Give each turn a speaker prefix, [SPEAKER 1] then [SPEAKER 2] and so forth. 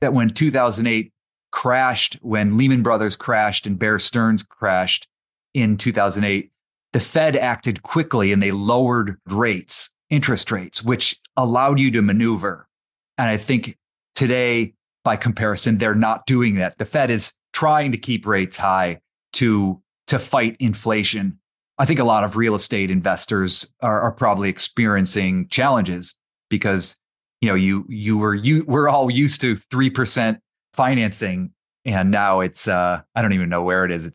[SPEAKER 1] that when 2008 crashed, when Lehman Brothers crashed and Bear Stearns crashed in 2008, the Fed acted quickly and they lowered rates, interest rates, which allowed you to maneuver. And I think today, by comparison, they're not doing that. The Fed is trying to keep rates high to, to fight inflation. I think a lot of real estate investors are, are probably experiencing challenges because you know you you were you we're all used to three percent financing, and now it's uh, I don't even know where it is. It's